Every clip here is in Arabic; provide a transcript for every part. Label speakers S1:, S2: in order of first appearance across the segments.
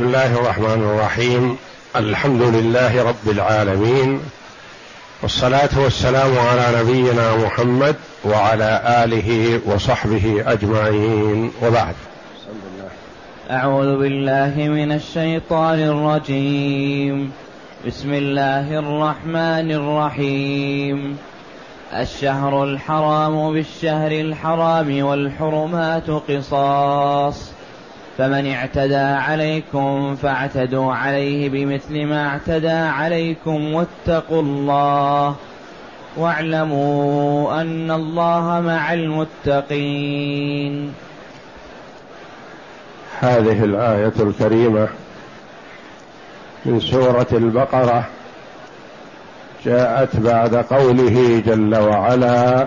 S1: بسم الله الرحمن الرحيم الحمد لله رب العالمين والصلاه والسلام على نبينا محمد وعلى اله وصحبه اجمعين وبعد
S2: اعوذ بالله من الشيطان الرجيم بسم الله الرحمن الرحيم الشهر الحرام بالشهر الحرام والحرمات قصاص فمن اعتدى عليكم فاعتدوا عليه بمثل ما اعتدى عليكم واتقوا الله واعلموا ان الله مع المتقين
S1: هذه الايه الكريمه من سوره البقره جاءت بعد قوله جل وعلا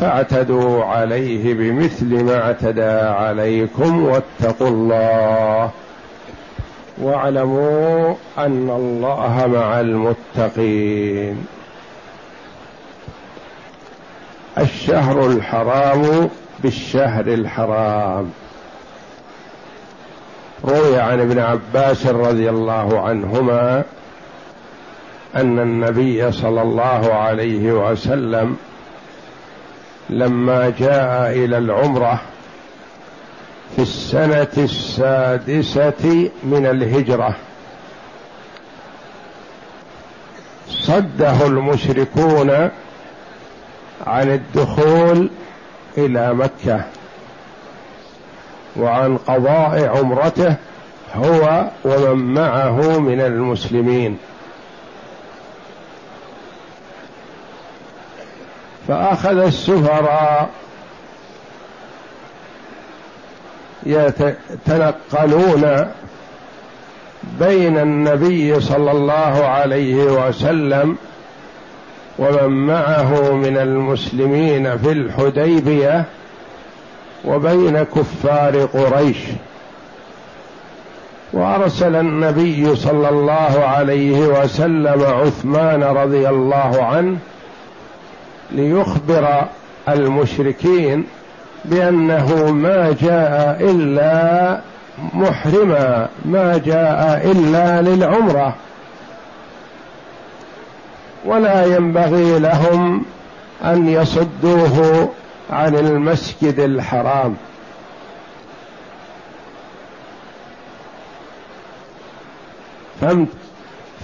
S1: فاعتدوا عليه بمثل ما اعتدى عليكم واتقوا الله واعلموا ان الله مع المتقين الشهر الحرام بالشهر الحرام روي عن ابن عباس رضي الله عنهما ان النبي صلى الله عليه وسلم لما جاء الى العمره في السنه السادسه من الهجره صده المشركون عن الدخول الى مكه وعن قضاء عمرته هو ومن معه من المسلمين فأخذ السفراء يتنقلون بين النبي صلى الله عليه وسلم ومن معه من المسلمين في الحديبيه وبين كفار قريش وارسل النبي صلى الله عليه وسلم عثمان رضي الله عنه ليخبر المشركين بانه ما جاء الا محرما ما جاء الا للعمره ولا ينبغي لهم ان يصدوه عن المسجد الحرام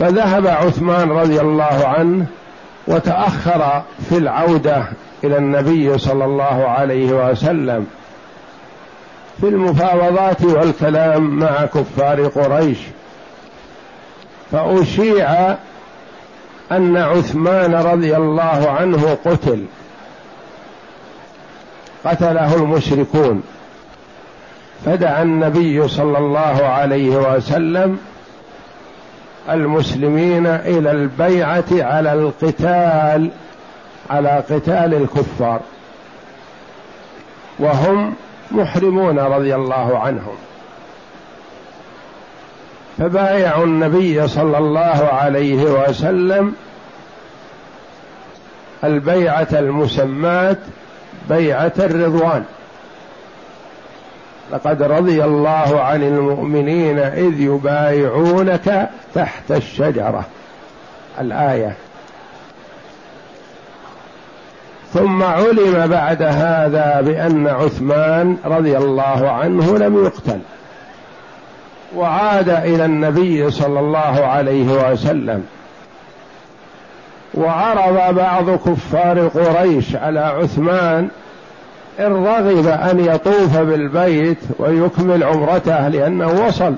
S1: فذهب عثمان رضي الله عنه وتاخر في العوده الى النبي صلى الله عليه وسلم في المفاوضات والكلام مع كفار قريش فاشيع ان عثمان رضي الله عنه قتل قتله المشركون فدعا النبي صلى الله عليه وسلم المسلمين الى البيعه على القتال على قتال الكفار وهم محرمون رضي الله عنهم فبايعوا النبي صلى الله عليه وسلم البيعه المسماه بيعه الرضوان لقد رضي الله عن المؤمنين اذ يبايعونك تحت الشجره الايه ثم علم بعد هذا بان عثمان رضي الله عنه لم يقتل وعاد الى النبي صلى الله عليه وسلم وعرض بعض كفار قريش على عثمان إن رغب أن يطوف بالبيت ويكمل عمرته لأنه وصل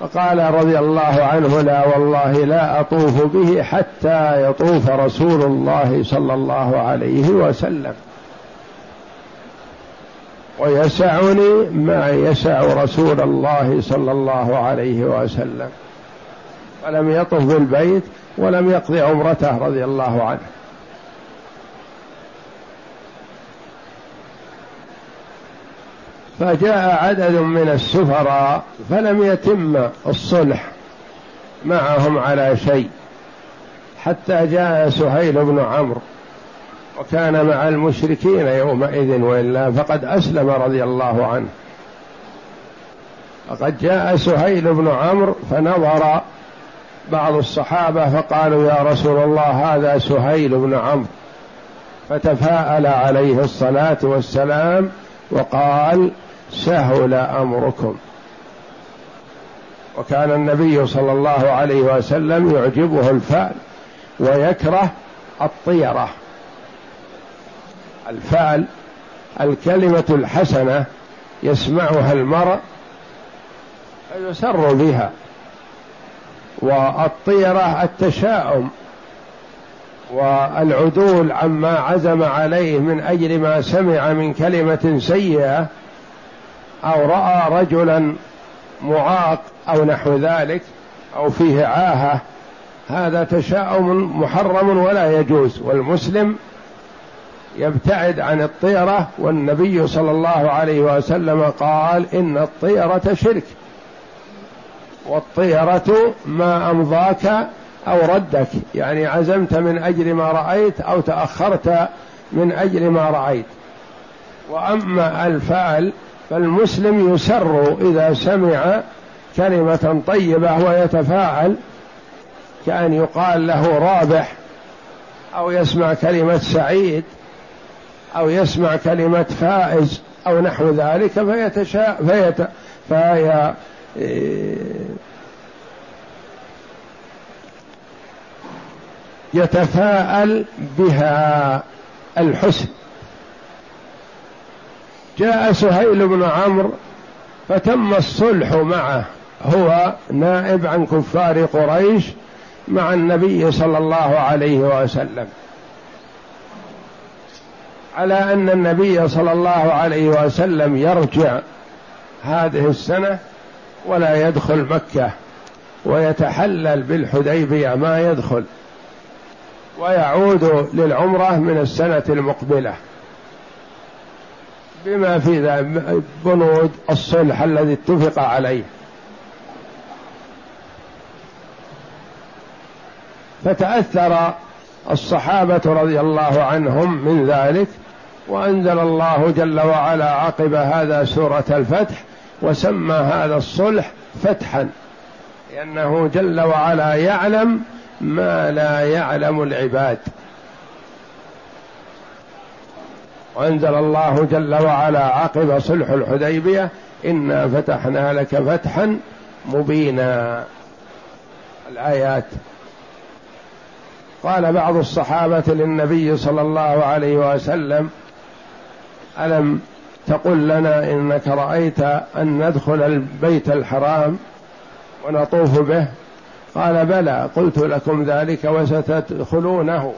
S1: فقال رضي الله عنه لا والله لا أطوف به حتى يطوف رسول الله صلى الله عليه وسلم ويسعني ما يسع رسول الله صلى الله عليه وسلم فلم يطف بالبيت ولم يقضي عمرته رضي الله عنه فجاء عدد من السفراء فلم يتم الصلح معهم على شيء حتى جاء سهيل بن عمرو وكان مع المشركين يومئذ والا فقد اسلم رضي الله عنه فقد جاء سهيل بن عمرو فنظر بعض الصحابه فقالوا يا رسول الله هذا سهيل بن عمرو فتفاءل عليه الصلاه والسلام وقال سهل امركم وكان النبي صلى الله عليه وسلم يعجبه الفأل ويكره الطيرة الفأل الكلمة الحسنة يسمعها المرء فيسر بها والطيرة التشاؤم والعدول عما عزم عليه من أجل ما سمع من كلمة سيئة أو رأى رجلا معاق أو نحو ذلك أو فيه عاهة هذا تشاؤم محرم ولا يجوز والمسلم يبتعد عن الطيرة والنبي صلى الله عليه وسلم قال إن الطيرة شرك والطيرة ما أمضاك أو ردك يعني عزمت من أجل ما رأيت أو تأخرت من أجل ما رأيت وأما الفعل فالمسلم يسر اذا سمع كلمه طيبه ويتفاعل كان يقال له رابح او يسمع كلمه سعيد او يسمع كلمه فائز او نحو ذلك فيتشاء فيت فيا آه، يتفاءل بها الحسن جاء سهيل بن عمرو فتم الصلح معه هو نائب عن كفار قريش مع النبي صلى الله عليه وسلم على ان النبي صلى الله عليه وسلم يرجع هذه السنه ولا يدخل مكه ويتحلل بالحديبيه ما يدخل ويعود للعمره من السنه المقبله بما في ذلك بنود الصلح الذي اتفق عليه فتأثر الصحابة رضي الله عنهم من ذلك وأنزل الله جل وعلا عقب هذا سورة الفتح وسمى هذا الصلح فتحا لأنه جل وعلا يعلم ما لا يعلم العباد وانزل الله جل وعلا عقب صلح الحديبيه انا فتحنا لك فتحا مبينا الايات قال بعض الصحابه للنبي صلى الله عليه وسلم الم تقل لنا انك رايت ان ندخل البيت الحرام ونطوف به قال بلى قلت لكم ذلك وستدخلونه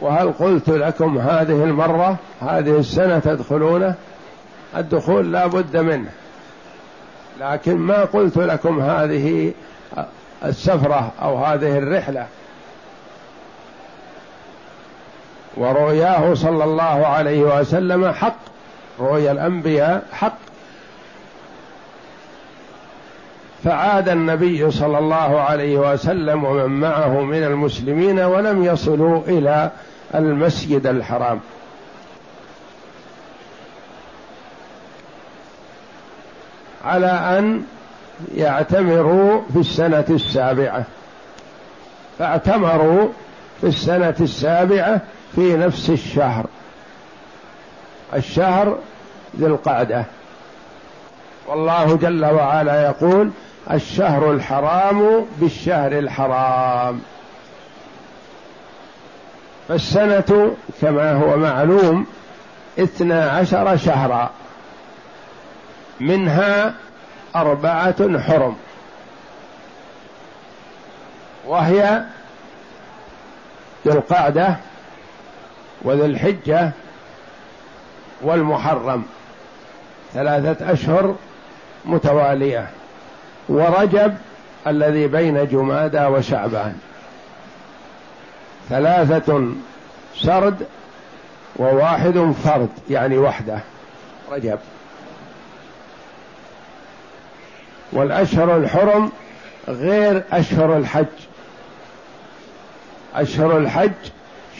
S1: وهل قلت لكم هذه المرة هذه السنة تدخلونه الدخول لا بد منه لكن ما قلت لكم هذه السفرة أو هذه الرحلة ورؤياه صلى الله عليه وسلم حق رؤيا الأنبياء حق فعاد النبي صلى الله عليه وسلم ومن معه من المسلمين ولم يصلوا الى المسجد الحرام على ان يعتمروا في السنه السابعه فاعتمروا في السنه السابعه في نفس الشهر الشهر ذي القعده والله جل وعلا يقول الشهر الحرام بالشهر الحرام فالسنة كما هو معلوم اثنا عشر شهرا منها أربعة حرم وهي ذو القعدة وذو الحجة والمحرم ثلاثة أشهر متوالية ورجب الذي بين جمادى وشعبان ثلاثة سرد وواحد فرد يعني وحده رجب والأشهر الحرم غير أشهر الحج أشهر الحج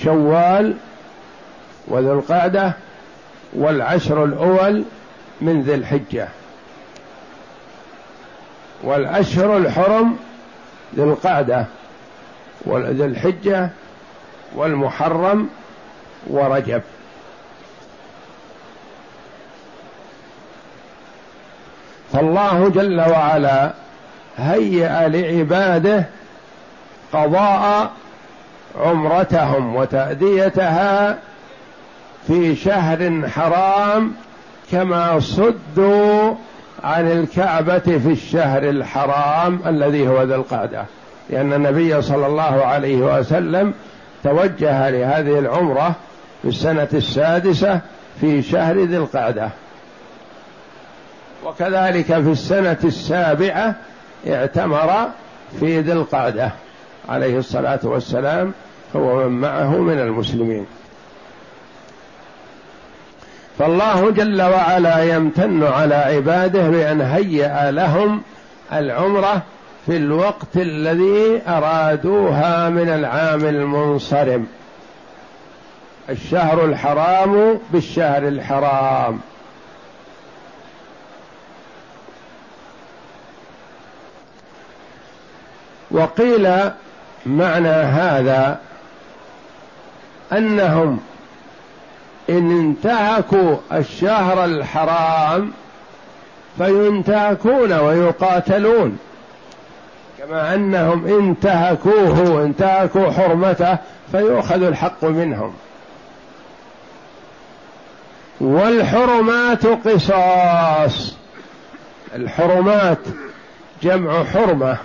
S1: شوال وذو القعدة والعشر الأول من ذي الحجة والأشهر الحرم ذي القعدة وذي الحجة والمحرم ورجب فالله جل وعلا هيأ لعباده قضاء عمرتهم وتأديتها في شهر حرام كما صدوا عن الكعبة في الشهر الحرام الذي هو ذي القعدة لأن النبي صلى الله عليه وسلم توجه لهذه العمرة في السنة السادسة في شهر ذي القعدة وكذلك في السنة السابعة اعتمر في ذي القعدة عليه الصلاة والسلام هو من معه من المسلمين فالله جل وعلا يمتن على عباده بأن هيأ لهم العمرة في الوقت الذي أرادوها من العام المنصرم الشهر الحرام بالشهر الحرام وقيل معنى هذا انهم إن انتهكوا الشهر الحرام فينتهكون ويقاتلون كما أنهم انتهكوه انتهكوا حرمته فيؤخذ الحق منهم والحرمات قصاص الحرمات جمع حرمه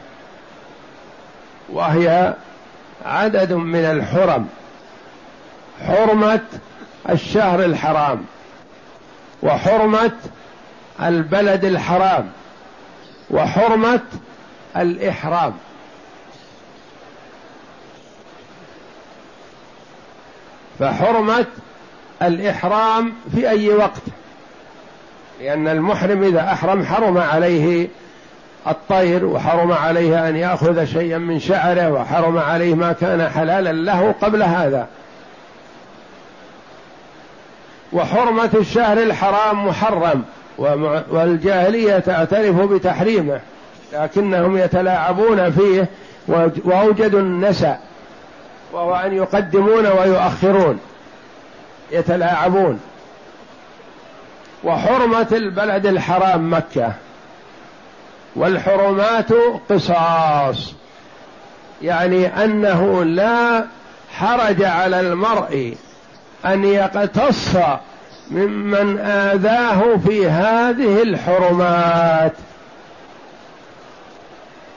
S1: وهي عدد من الحرم حرمه الشهر الحرام وحرمة البلد الحرام وحرمة الإحرام فحرمة الإحرام في أي وقت لأن المحرم إذا أحرم حرم عليه الطير وحرم عليه أن يأخذ شيئا من شعره وحرم عليه ما كان حلالا له قبل هذا وحرمة الشهر الحرام محرم والجاهلية تعترف بتحريمه لكنهم يتلاعبون فيه وأوجدوا النسأ وهو أن يقدمون ويؤخرون يتلاعبون وحرمة البلد الحرام مكة والحرمات قصاص يعني أنه لا حرج على المرء ان يقتص ممن اذاه في هذه الحرمات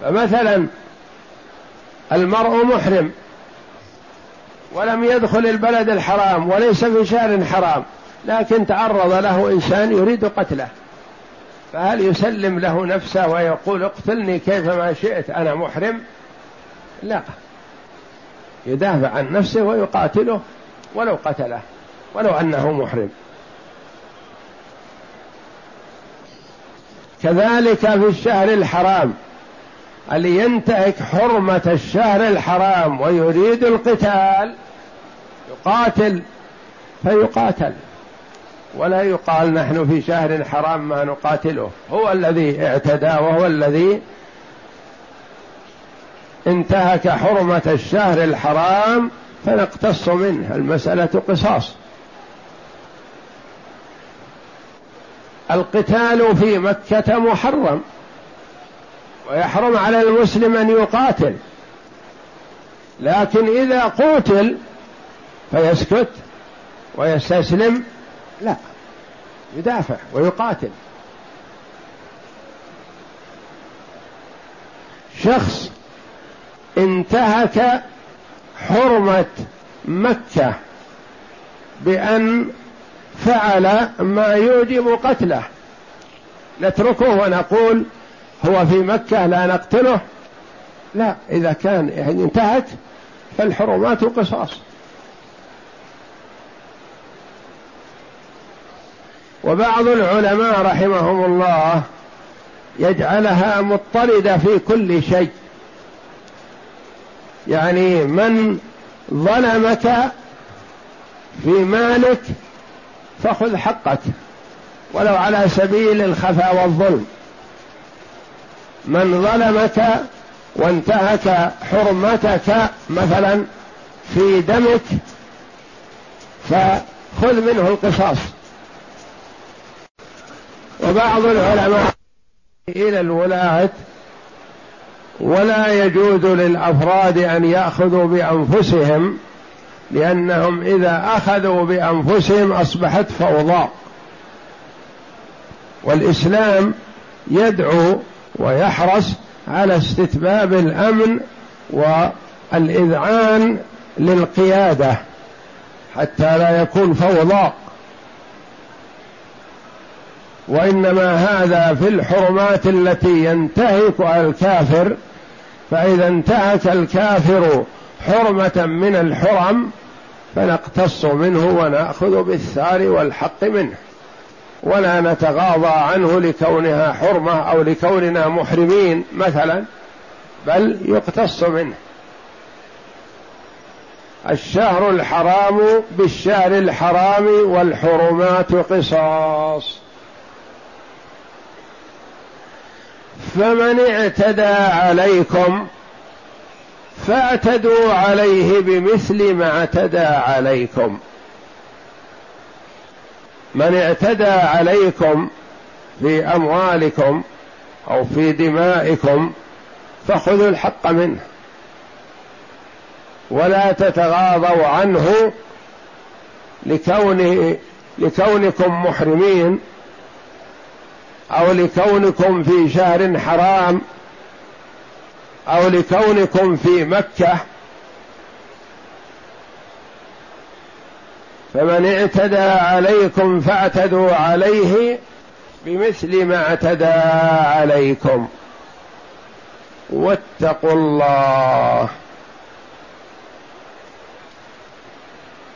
S1: فمثلا المرء محرم ولم يدخل البلد الحرام وليس في شهر حرام لكن تعرض له انسان يريد قتله فهل يسلم له نفسه ويقول اقتلني كيفما شئت انا محرم لا يدافع عن نفسه ويقاتله ولو قتله ولو أنه محرم كذلك في الشهر الحرام اللي ينتهك حرمة الشهر الحرام ويريد القتال يقاتل فيقاتل ولا يقال نحن في شهر حرام ما نقاتله هو الذي اعتدى وهو الذي انتهك حرمة الشهر الحرام فنقتص منه المسألة قصاص القتال في مكة محرم ويحرم على المسلم أن يقاتل لكن إذا قتل فيسكت ويستسلم لا يدافع ويقاتل شخص انتهك حرمه مكه بان فعل ما يوجب قتله نتركه ونقول هو في مكه لا نقتله لا اذا كان يعني انتهت فالحرمات قصاص وبعض العلماء رحمهم الله يجعلها مضطرده في كل شيء يعني من ظلمك في مالك فخذ حقك ولو على سبيل الخفا والظلم من ظلمك وانتهك حرمتك مثلا في دمك فخذ منه القصاص وبعض العلماء الى الولاه ولا يجوز للافراد ان ياخذوا بانفسهم لانهم اذا اخذوا بانفسهم اصبحت فوضى والاسلام يدعو ويحرص على استتباب الامن والاذعان للقياده حتى لا يكون فوضى وانما هذا في الحرمات التي ينتهكها الكافر فاذا انتهك الكافر حرمه من الحرم فنقتص منه وناخذ بالثار والحق منه ولا نتغاضى عنه لكونها حرمه او لكوننا محرمين مثلا بل يقتص منه الشهر الحرام بالشهر الحرام والحرمات قصاص فمن اعتدى عليكم فاعتدوا عليه بمثل ما اعتدى عليكم من اعتدى عليكم في اموالكم او في دمائكم فخذوا الحق منه ولا تتغاضوا عنه لكونه لكونكم محرمين او لكونكم في شهر حرام او لكونكم في مكه فمن اعتدى عليكم فاعتدوا عليه بمثل ما اعتدى عليكم واتقوا الله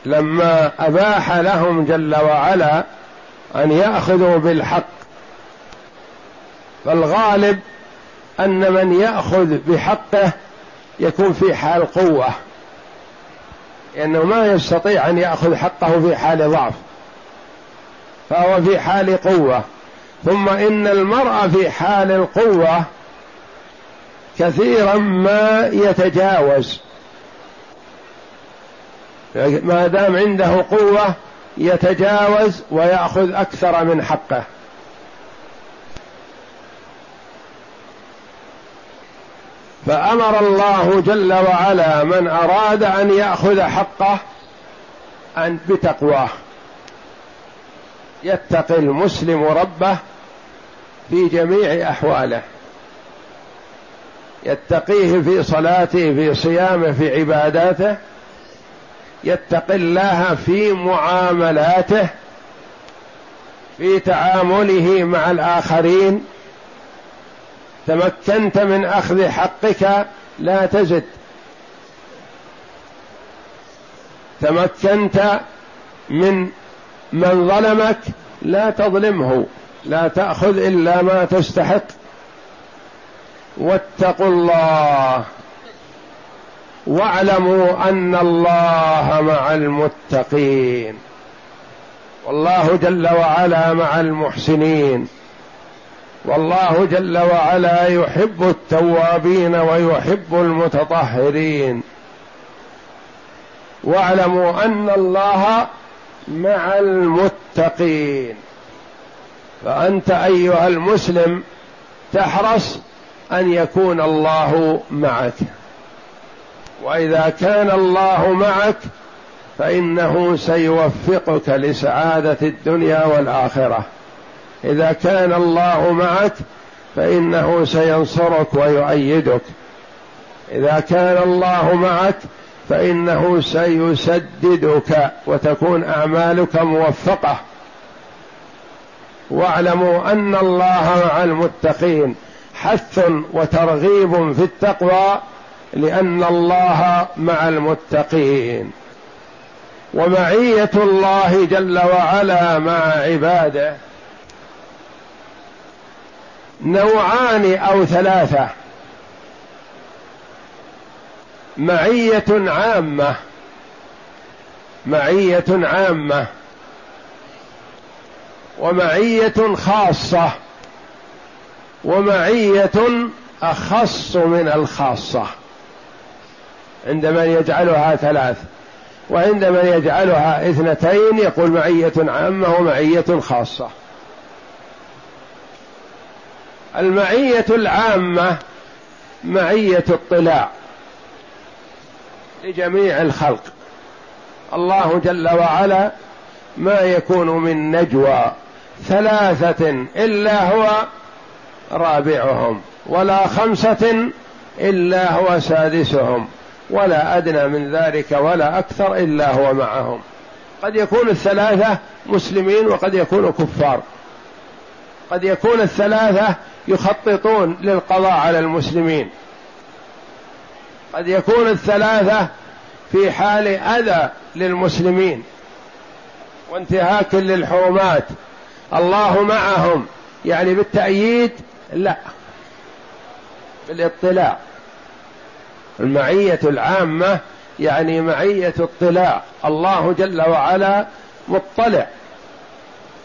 S1: لما اباح لهم جل وعلا ان ياخذوا بالحق فالغالب أن من يأخذ بحقه يكون في حال قوة لأنه ما يستطيع أن يأخذ حقه في حال ضعف فهو في حال قوة ثم إن المرأة في حال القوة كثيرا ما يتجاوز ما دام عنده قوة يتجاوز ويأخذ أكثر من حقه فامر الله جل وعلا من اراد ان ياخذ حقه ان بتقواه يتقي المسلم ربه في جميع احواله يتقيه في صلاته في صيامه في عباداته يتقي الله في معاملاته في تعامله مع الاخرين تمكنت من اخذ حقك لا تزد تمكنت من من ظلمك لا تظلمه لا تاخذ الا ما تستحق واتقوا الله واعلموا ان الله مع المتقين والله جل وعلا مع المحسنين والله جل وعلا يحب التوابين ويحب المتطهرين واعلموا ان الله مع المتقين فانت ايها المسلم تحرص ان يكون الله معك واذا كان الله معك فانه سيوفقك لسعاده الدنيا والاخره اذا كان الله معك فانه سينصرك ويؤيدك اذا كان الله معك فانه سيسددك وتكون اعمالك موفقه واعلموا ان الله مع المتقين حث وترغيب في التقوى لان الله مع المتقين ومعيه الله جل وعلا مع عباده نوعان او ثلاثه معيه عامه معيه عامه ومعيه خاصه ومعيه اخص من الخاصه عند من يجعلها ثلاث وعند من يجعلها اثنتين يقول معيه عامه ومعيه خاصه المعية العامة معية اطلاع لجميع الخلق الله جل وعلا ما يكون من نجوى ثلاثة إلا هو رابعهم ولا خمسة إلا هو سادسهم ولا أدنى من ذلك ولا أكثر إلا هو معهم قد يكون الثلاثة مسلمين وقد يكونوا كفار قد يكون الثلاثة يخططون للقضاء على المسلمين قد يكون الثلاثة في حال أذى للمسلمين وانتهاك للحرمات الله معهم يعني بالتأييد لا بالاطلاع المعية العامة يعني معية اطلاع الله جل وعلا مطلع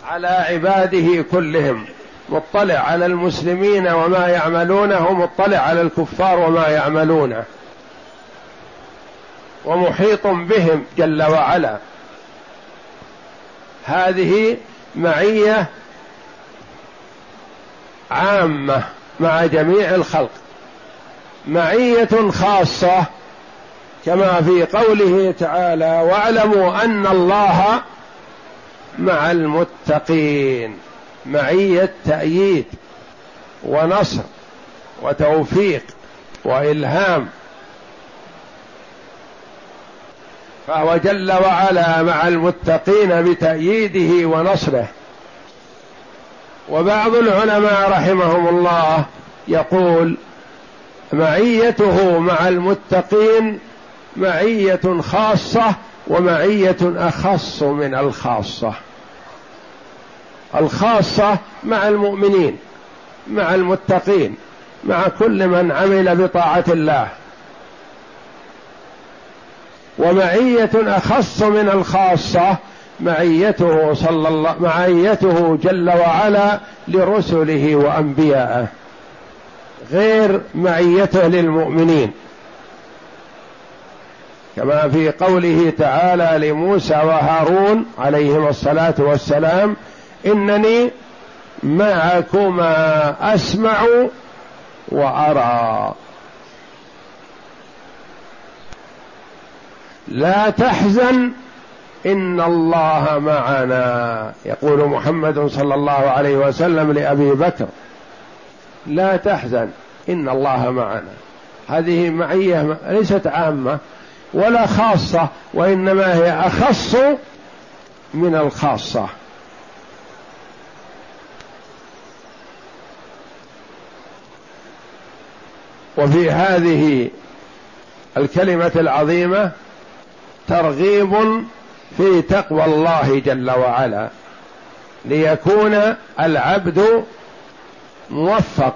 S1: على عباده كلهم مطلع على المسلمين وما يعملونه مطلع على الكفار وما يعملونه ومحيط بهم جل وعلا هذه معيه عامه مع جميع الخلق معيه خاصه كما في قوله تعالى واعلموا ان الله مع المتقين معيه تاييد ونصر وتوفيق والهام فهو جل وعلا مع المتقين بتأييده ونصره وبعض العلماء رحمهم الله يقول معيته مع المتقين معية خاصة ومعيه اخص من الخاصه الخاصه مع المؤمنين مع المتقين مع كل من عمل بطاعه الله ومعيه اخص من الخاصه معيته صلى الله معيته جل وعلا لرسله وانبيائه غير معيته للمؤمنين كما في قوله تعالى لموسى وهارون عليهما الصلاه والسلام انني معكما اسمع وارى لا تحزن ان الله معنا يقول محمد صلى الله عليه وسلم لابي بكر لا تحزن ان الله معنا هذه معيه ليست عامه ولا خاصة وإنما هي أخص من الخاصة وفي هذه الكلمة العظيمة ترغيب في تقوى الله جل وعلا ليكون العبد موفق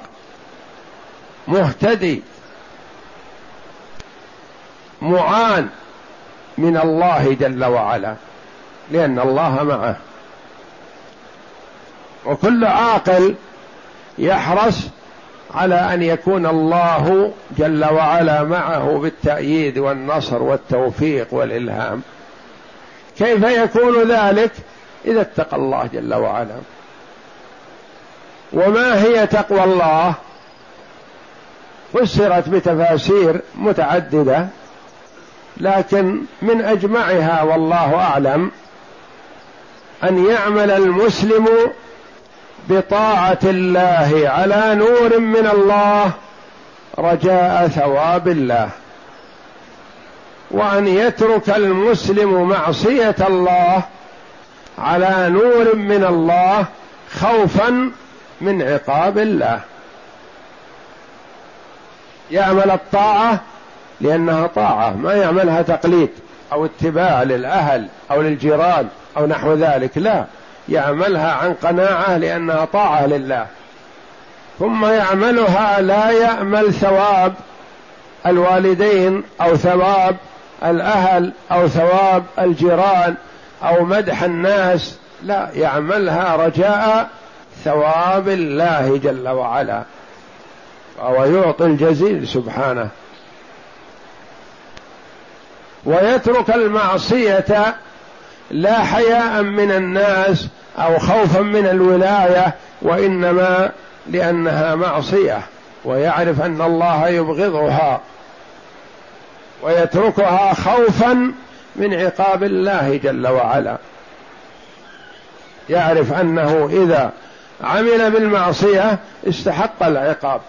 S1: مهتدي معان من الله جل وعلا لان الله معه وكل عاقل يحرص على ان يكون الله جل وعلا معه بالتاييد والنصر والتوفيق والالهام كيف يكون ذلك اذا اتقى الله جل وعلا وما هي تقوى الله فسرت بتفاسير متعدده لكن من اجمعها والله اعلم ان يعمل المسلم بطاعه الله على نور من الله رجاء ثواب الله وان يترك المسلم معصيه الله على نور من الله خوفا من عقاب الله يعمل الطاعه لأنها طاعة ما يعملها تقليد أو اتباع للأهل أو للجيران أو نحو ذلك لا يعملها عن قناعة لأنها طاعة لله ثم يعملها لا يأمل ثواب الوالدين أو ثواب الأهل أو ثواب الجيران أو مدح الناس لا يعملها رجاء ثواب الله جل وعلا ويعطي الجزيل سبحانه ويترك المعصيه لا حياء من الناس او خوفا من الولايه وانما لانها معصيه ويعرف ان الله يبغضها ويتركها خوفا من عقاب الله جل وعلا يعرف انه اذا عمل بالمعصيه استحق العقاب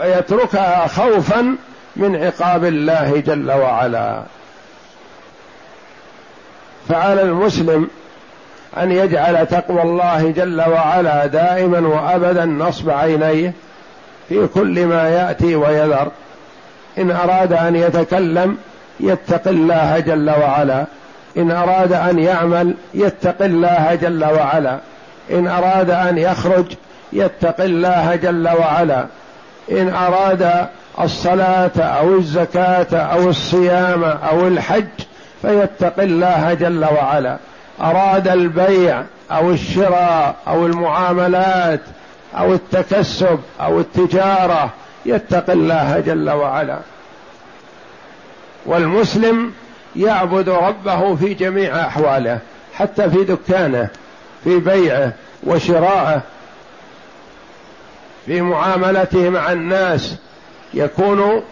S1: فيتركها خوفا من عقاب الله جل وعلا فعلى المسلم ان يجعل تقوى الله جل وعلا دائما وابدا نصب عينيه في كل ما ياتي ويذر ان اراد ان يتكلم يتق الله جل وعلا ان اراد ان يعمل يتق الله جل وعلا ان اراد ان يخرج يتق الله جل وعلا ان اراد الصلاه او الزكاه او الصيام او الحج فيتقي الله جل وعلا اراد البيع او الشراء او المعاملات او التكسب او التجاره يتقي الله جل وعلا والمسلم يعبد ربه في جميع احواله حتى في دكانه في بيعه وشرائه في معاملته مع الناس يكون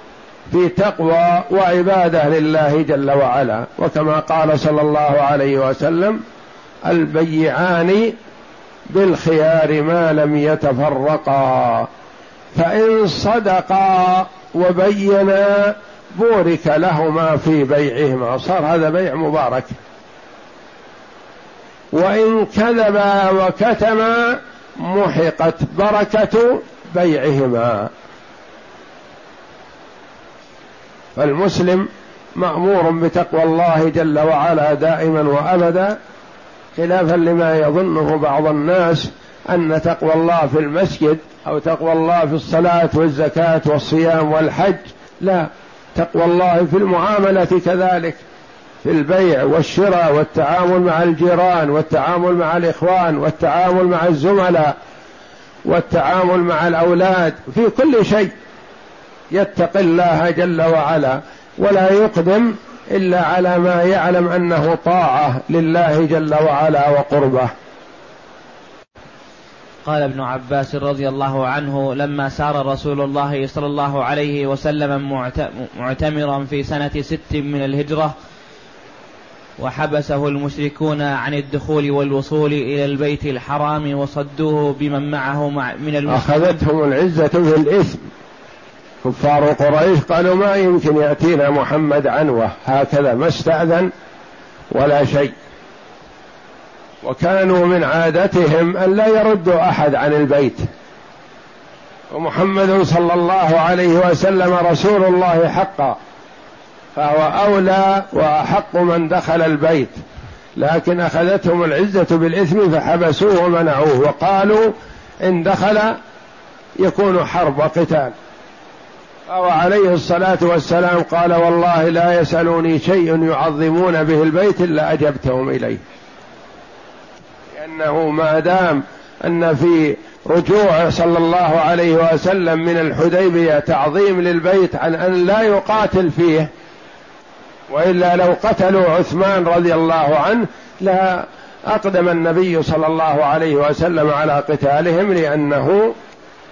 S1: في تقوى وعباده لله جل وعلا وكما قال صلى الله عليه وسلم البيعان بالخيار ما لم يتفرقا فان صدقا وبينا بورك لهما في بيعهما صار هذا بيع مبارك وان كذبا وكتما محقت بركه بيعهما فالمسلم مامور بتقوى الله جل وعلا دائما وابدا خلافا لما يظنه بعض الناس ان تقوى الله في المسجد او تقوى الله في الصلاه والزكاه والصيام والحج لا تقوى الله في المعامله كذلك في البيع والشراء والتعامل مع الجيران والتعامل مع الاخوان والتعامل مع الزملاء والتعامل مع الاولاد في كل شيء يتقي الله جل وعلا ولا يقدم الا على ما يعلم انه طاعه لله جل وعلا وقربه
S2: قال ابن عباس رضي الله عنه لما سار رسول الله صلى الله عليه وسلم معتمرا في سنه ست من الهجره وحبسه المشركون عن الدخول والوصول إلى البيت الحرام وصدوه بمن معه من
S1: المشركين أخذتهم العزة في الإثم كفار قريش قالوا ما يمكن يأتينا محمد عنوة هكذا ما استأذن ولا شيء وكانوا من عادتهم أن لا يردوا أحد عن البيت ومحمد صلى الله عليه وسلم رسول الله حقا فهو أولى وأحق من دخل البيت لكن أخذتهم العزة بالإثم فحبسوه ومنعوه وقالوا إن دخل يكون حرب وقتال أو عليه الصلاة والسلام قال والله لا يسألوني شيء يعظمون به البيت إلا أجبتهم إليه لأنه ما دام أن في رجوعه صلى الله عليه وسلم من الحديبية تعظيم للبيت عن أن لا يقاتل فيه وإلا لو قتلوا عثمان رضي الله عنه لا أقدم النبي صلى الله عليه وسلم على قتالهم لأنه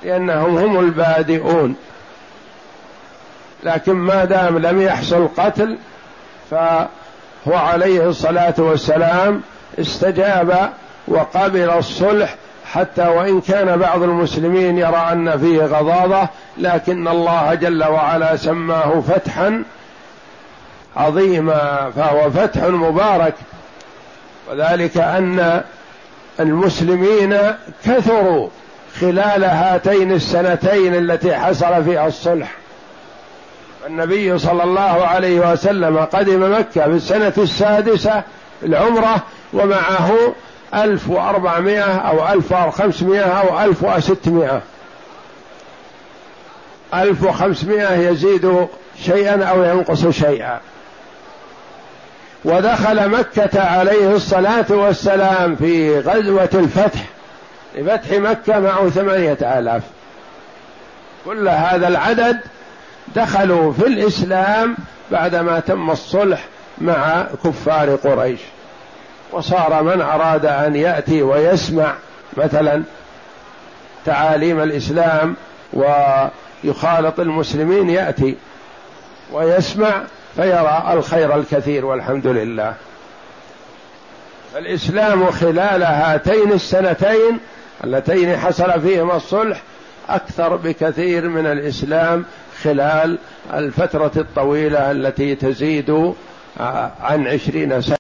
S1: لأنهم هم البادئون لكن ما دام لم يحصل قتل فهو عليه الصلاه والسلام استجاب وقبل الصلح حتى وان كان بعض المسلمين يرى ان فيه غضاضه لكن الله جل وعلا سماه فتحا عظيما فهو فتح مبارك وذلك ان المسلمين كثروا خلال هاتين السنتين التي حصل فيها الصلح النبي صلى الله عليه وسلم قدم مكة في السنة السادسة العمرة ومعه ألف وأربعمائة أو ألف وخمسمائة أو ألف وستمائة ألف وخمسمائة يزيد شيئا أو ينقص شيئا ودخل مكة عليه الصلاة والسلام في غزوة الفتح لفتح مكة معه ثمانية آلاف كل هذا العدد دخلوا في الاسلام بعدما تم الصلح مع كفار قريش وصار من اراد ان ياتي ويسمع مثلا تعاليم الاسلام ويخالط المسلمين ياتي ويسمع فيرى الخير الكثير والحمد لله فالاسلام خلال هاتين السنتين اللتين حصل فيهما الصلح اكثر بكثير من الاسلام خلال الفترة الطويلة التي تزيد آه، عن عشرين سنة